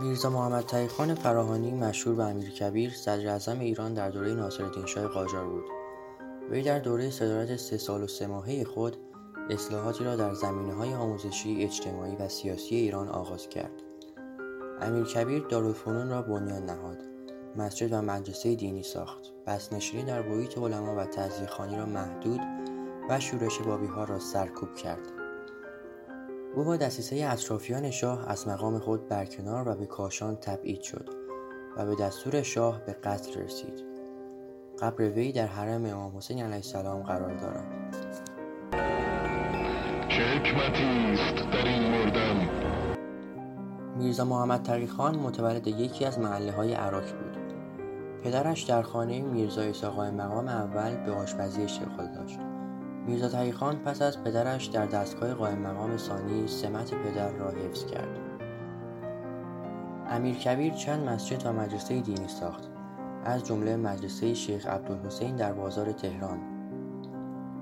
میرزا محمد تقیخان فراهانی مشهور به امیرکبیر صدراعظم ایران در دوره ناصرالدین شاه قاجار بود. وی در دوره صدارت سه سال و سه ماهه خود اصلاحاتی را در زمینه های آموزشی اجتماعی و سیاسی ایران آغاز کرد. امیرکبیر دارالفنون را بنیان نهاد مسجد و مدرسه دینی ساخت نشینی در محیط علما و خانی را محدود و شورش ها را سرکوب کرد. او با دستیسه اطرافیان شاه از مقام خود برکنار و به کاشان تبعید شد و به دستور شاه به قتل رسید. قبر وی در حرم امام حسین علیه السلام قرار دارد. چه حکمتی است در این مردن؟ میرزا محمد تقیخان متولد یکی از محله های عراق بود. پدرش در خانه میرزا اساقای مقام اول به آشپزی اشتغال داشت میرزا تقیخان پس از پدرش در دستگاه قائم مقام ثانی سمت پدر را حفظ کرد. امیر کبیر چند مسجد و مدرسه دینی ساخت از جمله مدرسه شیخ عبدالحسین در بازار تهران.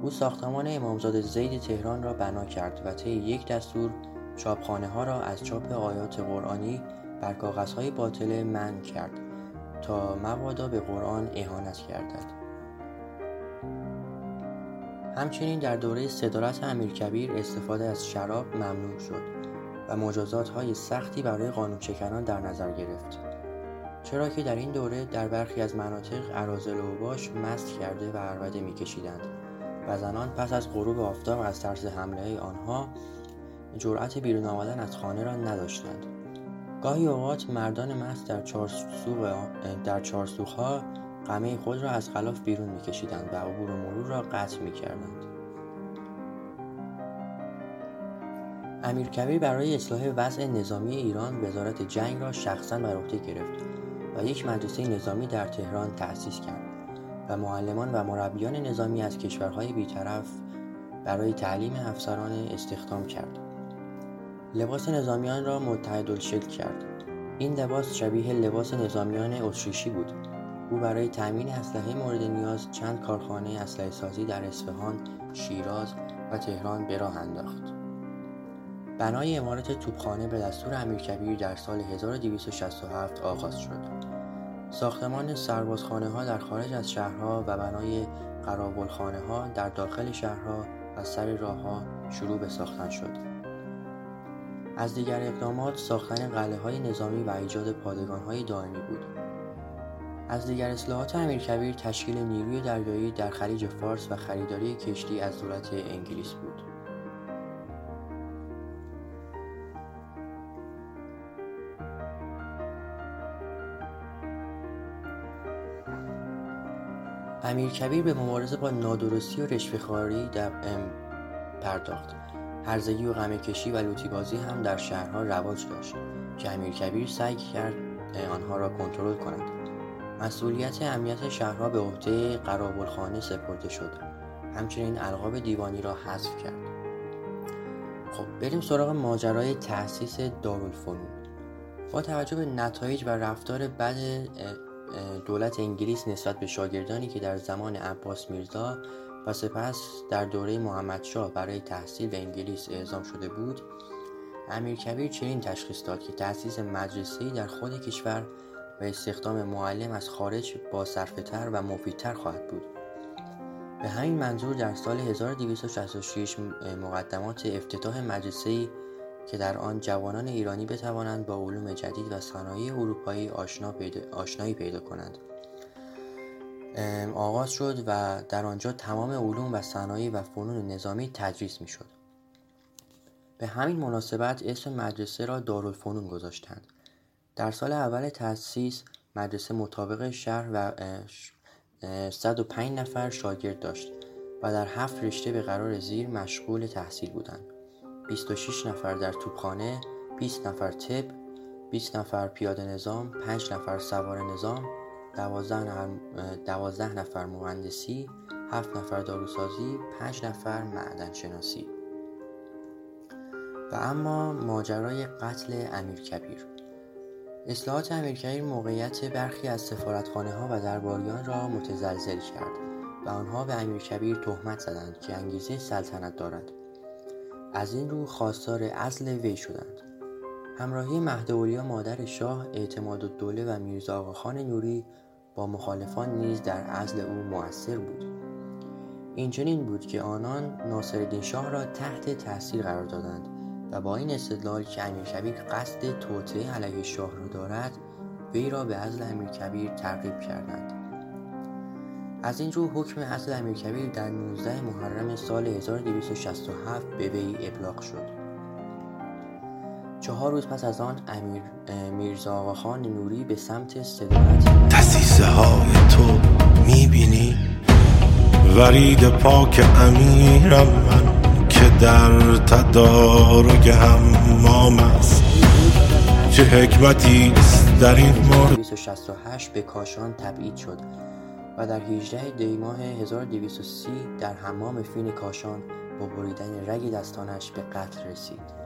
او ساختمان امامزاده زید تهران را بنا کرد و طی یک دستور چاپخانه ها را از چاپ آیات قرآنی بر کاغذهای باطله منع کرد تا مبادا به قرآن اهانت گردد. همچنین در دوره صدارت امیرکبیر استفاده از شراب ممنوع شد و مجازات های سختی برای قانونشکنان در نظر گرفت. چرا که در این دوره در برخی از مناطق ارازل و باش مست کرده و عربده میکشیدند و زنان پس از غروب آفتاب از ترس حمله آنها جرأت بیرون آمدن از خانه را نداشتند. گاهی اوقات مردان مست در چارسوق در چارسوخها قمه خود را از خلاف بیرون میکشیدند و عبور و مرور را قطع می‌کردند. امیرکبیر برای اصلاح وضع نظامی ایران وزارت جنگ را شخصا بر عهده گرفت و یک مدرسه نظامی در تهران تأسیس کرد و معلمان و مربیان نظامی از کشورهای بیطرف برای تعلیم افسران استخدام کرد. لباس نظامیان را متحدالشکل کرد. این لباس شبیه لباس نظامیان اتریشی بود. او برای تأمین اسلحه مورد نیاز چند کارخانه اسلحه سازی در اصفهان، شیراز و تهران به راه انداخت. بنای امارت توپخانه به دستور امیرکبیر در سال 1267 آغاز شد. ساختمان سربازخانه ها در خارج از شهرها و بنای قرابلخانه ها در داخل شهرها و سر ها شروع به ساختن شد. از دیگر اقدامات ساختن قلعه های نظامی و ایجاد پادگان های دائمی بود. از دیگر اصلاحات امیرکبیر تشکیل نیروی دریایی در خلیج فارس و خریداری کشتی از دولت انگلیس بود. امیرکبیر به مبارزه با نادرستی و رشوهخواری در پرداخت. هرزگی و غمه کشی و لوتیبازی هم در شهرها رواج داشت که امیرکبیر سعی کرد آنها را کنترل کند. مسئولیت امنیت شهرها به عهده قرابلخانه سپرده شد همچنین القاب دیوانی را حذف کرد. خب بریم سراغ ماجرای تأسیس دارالفنون. با توجه به نتایج و رفتار بد دولت انگلیس نسبت به شاگردانی که در زمان عباس میرزا و سپس در دوره محمدشاه برای تحصیل به انگلیس اعزام شده بود امیرکبیر چنین تشخیص داد که تأسیس مدرسه‌ای در خود کشور و استخدام معلم از خارج با تر و مفیدتر خواهد بود. به همین منظور در سال 1266 مقدمات افتتاح مدرسه‌ای که در آن جوانان ایرانی بتوانند با علوم جدید و صنایع اروپایی آشنا پیدا، آشنایی پیدا کنند. آغاز شد و در آنجا تمام علوم و صنایع و فنون نظامی تدریس می‌شد. به همین مناسبت اسم مدرسه را دارالفنون گذاشتند. در سال اول تأسیس مدرسه مطابق شهر و 105 نفر شاگرد داشت و در هفت رشته به قرار زیر مشغول تحصیل بودند. 26 نفر در توپخانه 20 نفر طب 20 نفر پیاده نظام 5 نفر سوار نظام 12 نفر مهندسی 7 نفر داروسازی 5 نفر معدن شناسی و اما ماجرای قتل امیر کبیر. اصلاحات امیرکبیر موقعیت برخی از ها و درباریان را متزلزل کرد و آنها به امیرکبیر تهمت زدند که انگیزه سلطنت دارد از این رو خواستار ازل وی شدند. همراهی مهدولیا مادر شاه اعتماد الدوله و میرزا آقاخان نوری با مخالفان نیز در ازل او موثر بود. اینچنین بود که آنان ناصرالدین شاه را تحت تاثیر قرار دادند. و با این استدلال که امیرکبیر قصد توطعه علیه شاه را دارد وی را به عزل امیرکبیر ترغیب کردند. از این رو حکم عزل امیرکبیر در 19 محرم سال 1267 به وی ابلاغ شد. چهار روز پس از آن امیر میرزا آقاخان نوری به سمت صدارت دسیسه های تو می‌بینی؟ ورید پاک امیرم من. در تدارک همام است. چه حکمتی است در این مورد؟ 268 به کاشان تبعید شد و در 18 دی ماه 1230 در حمام فین کاشان با بریدن رگ دستانش به قتل رسید.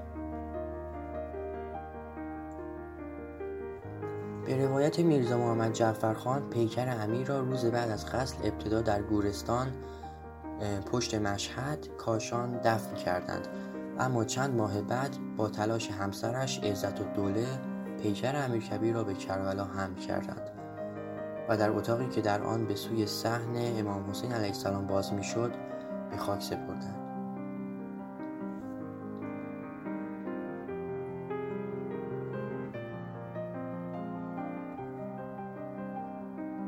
به روایت میرزا محمد جعفرخان پیکر امیر را روز بعد از قتل ابتدا در گورستان پشت مشهد کاشان دفن کردند. اما چند ماه بعد با تلاش همسرش عزت الدوله پیکر امیرکبیر را به کربلا حمل کردند. و در اتاقی که در آن به سوی صحن امام حسین علیه السلام باز می‌شد به خاک سپردند.